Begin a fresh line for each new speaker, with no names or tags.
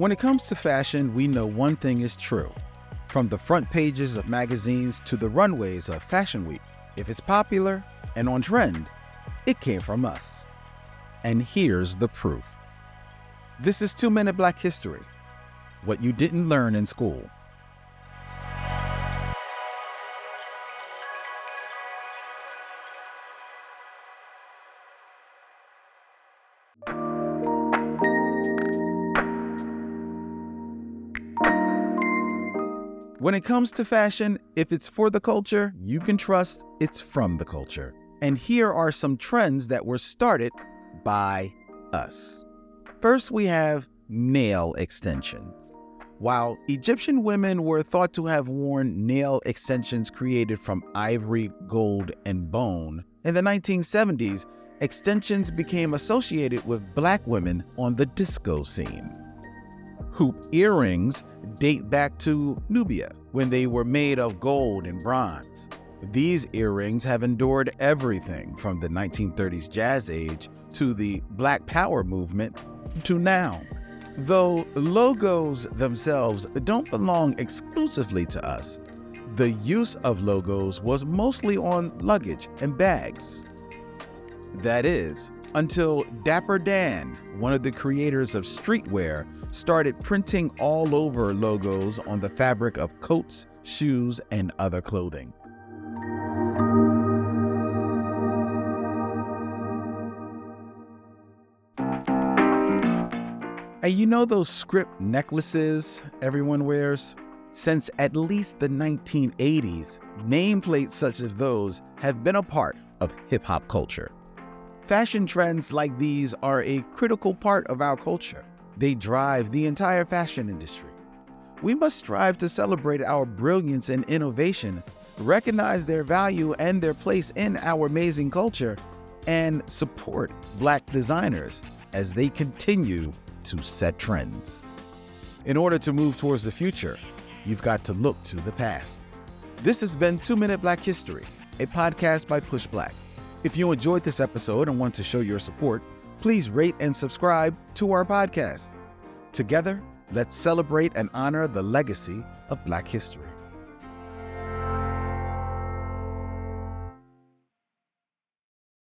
When it comes to fashion, we know one thing is true. From the front pages of magazines to the runways of Fashion Week, if it's popular and on trend, it came from us. And here's the proof. This is Two Minute Black History What You Didn't Learn in School. When it comes to fashion, if it's for the culture, you can trust it's from the culture. And here are some trends that were started by us. First, we have nail extensions. While Egyptian women were thought to have worn nail extensions created from ivory, gold, and bone, in the 1970s, extensions became associated with black women on the disco scene. Hoop earrings date back to Nubia, when they were made of gold and bronze. These earrings have endured everything from the 1930s jazz age to the Black Power movement to now. Though logos themselves don't belong exclusively to us, the use of logos was mostly on luggage and bags. That is, until Dapper Dan, one of the creators of streetwear, started printing all over logos on the fabric of coats, shoes, and other clothing. And you know those script necklaces everyone wears? Since at least the 1980s, nameplates such as those have been a part of hip hop culture. Fashion trends like these are a critical part of our culture. They drive the entire fashion industry. We must strive to celebrate our brilliance and innovation, recognize their value and their place in our amazing culture, and support Black designers as they continue to set trends. In order to move towards the future, you've got to look to the past. This has been Two Minute Black History, a podcast by Push Black. If you enjoyed this episode and want to show your support, please rate and subscribe to our podcast. Together, let's celebrate and honor the legacy of Black history.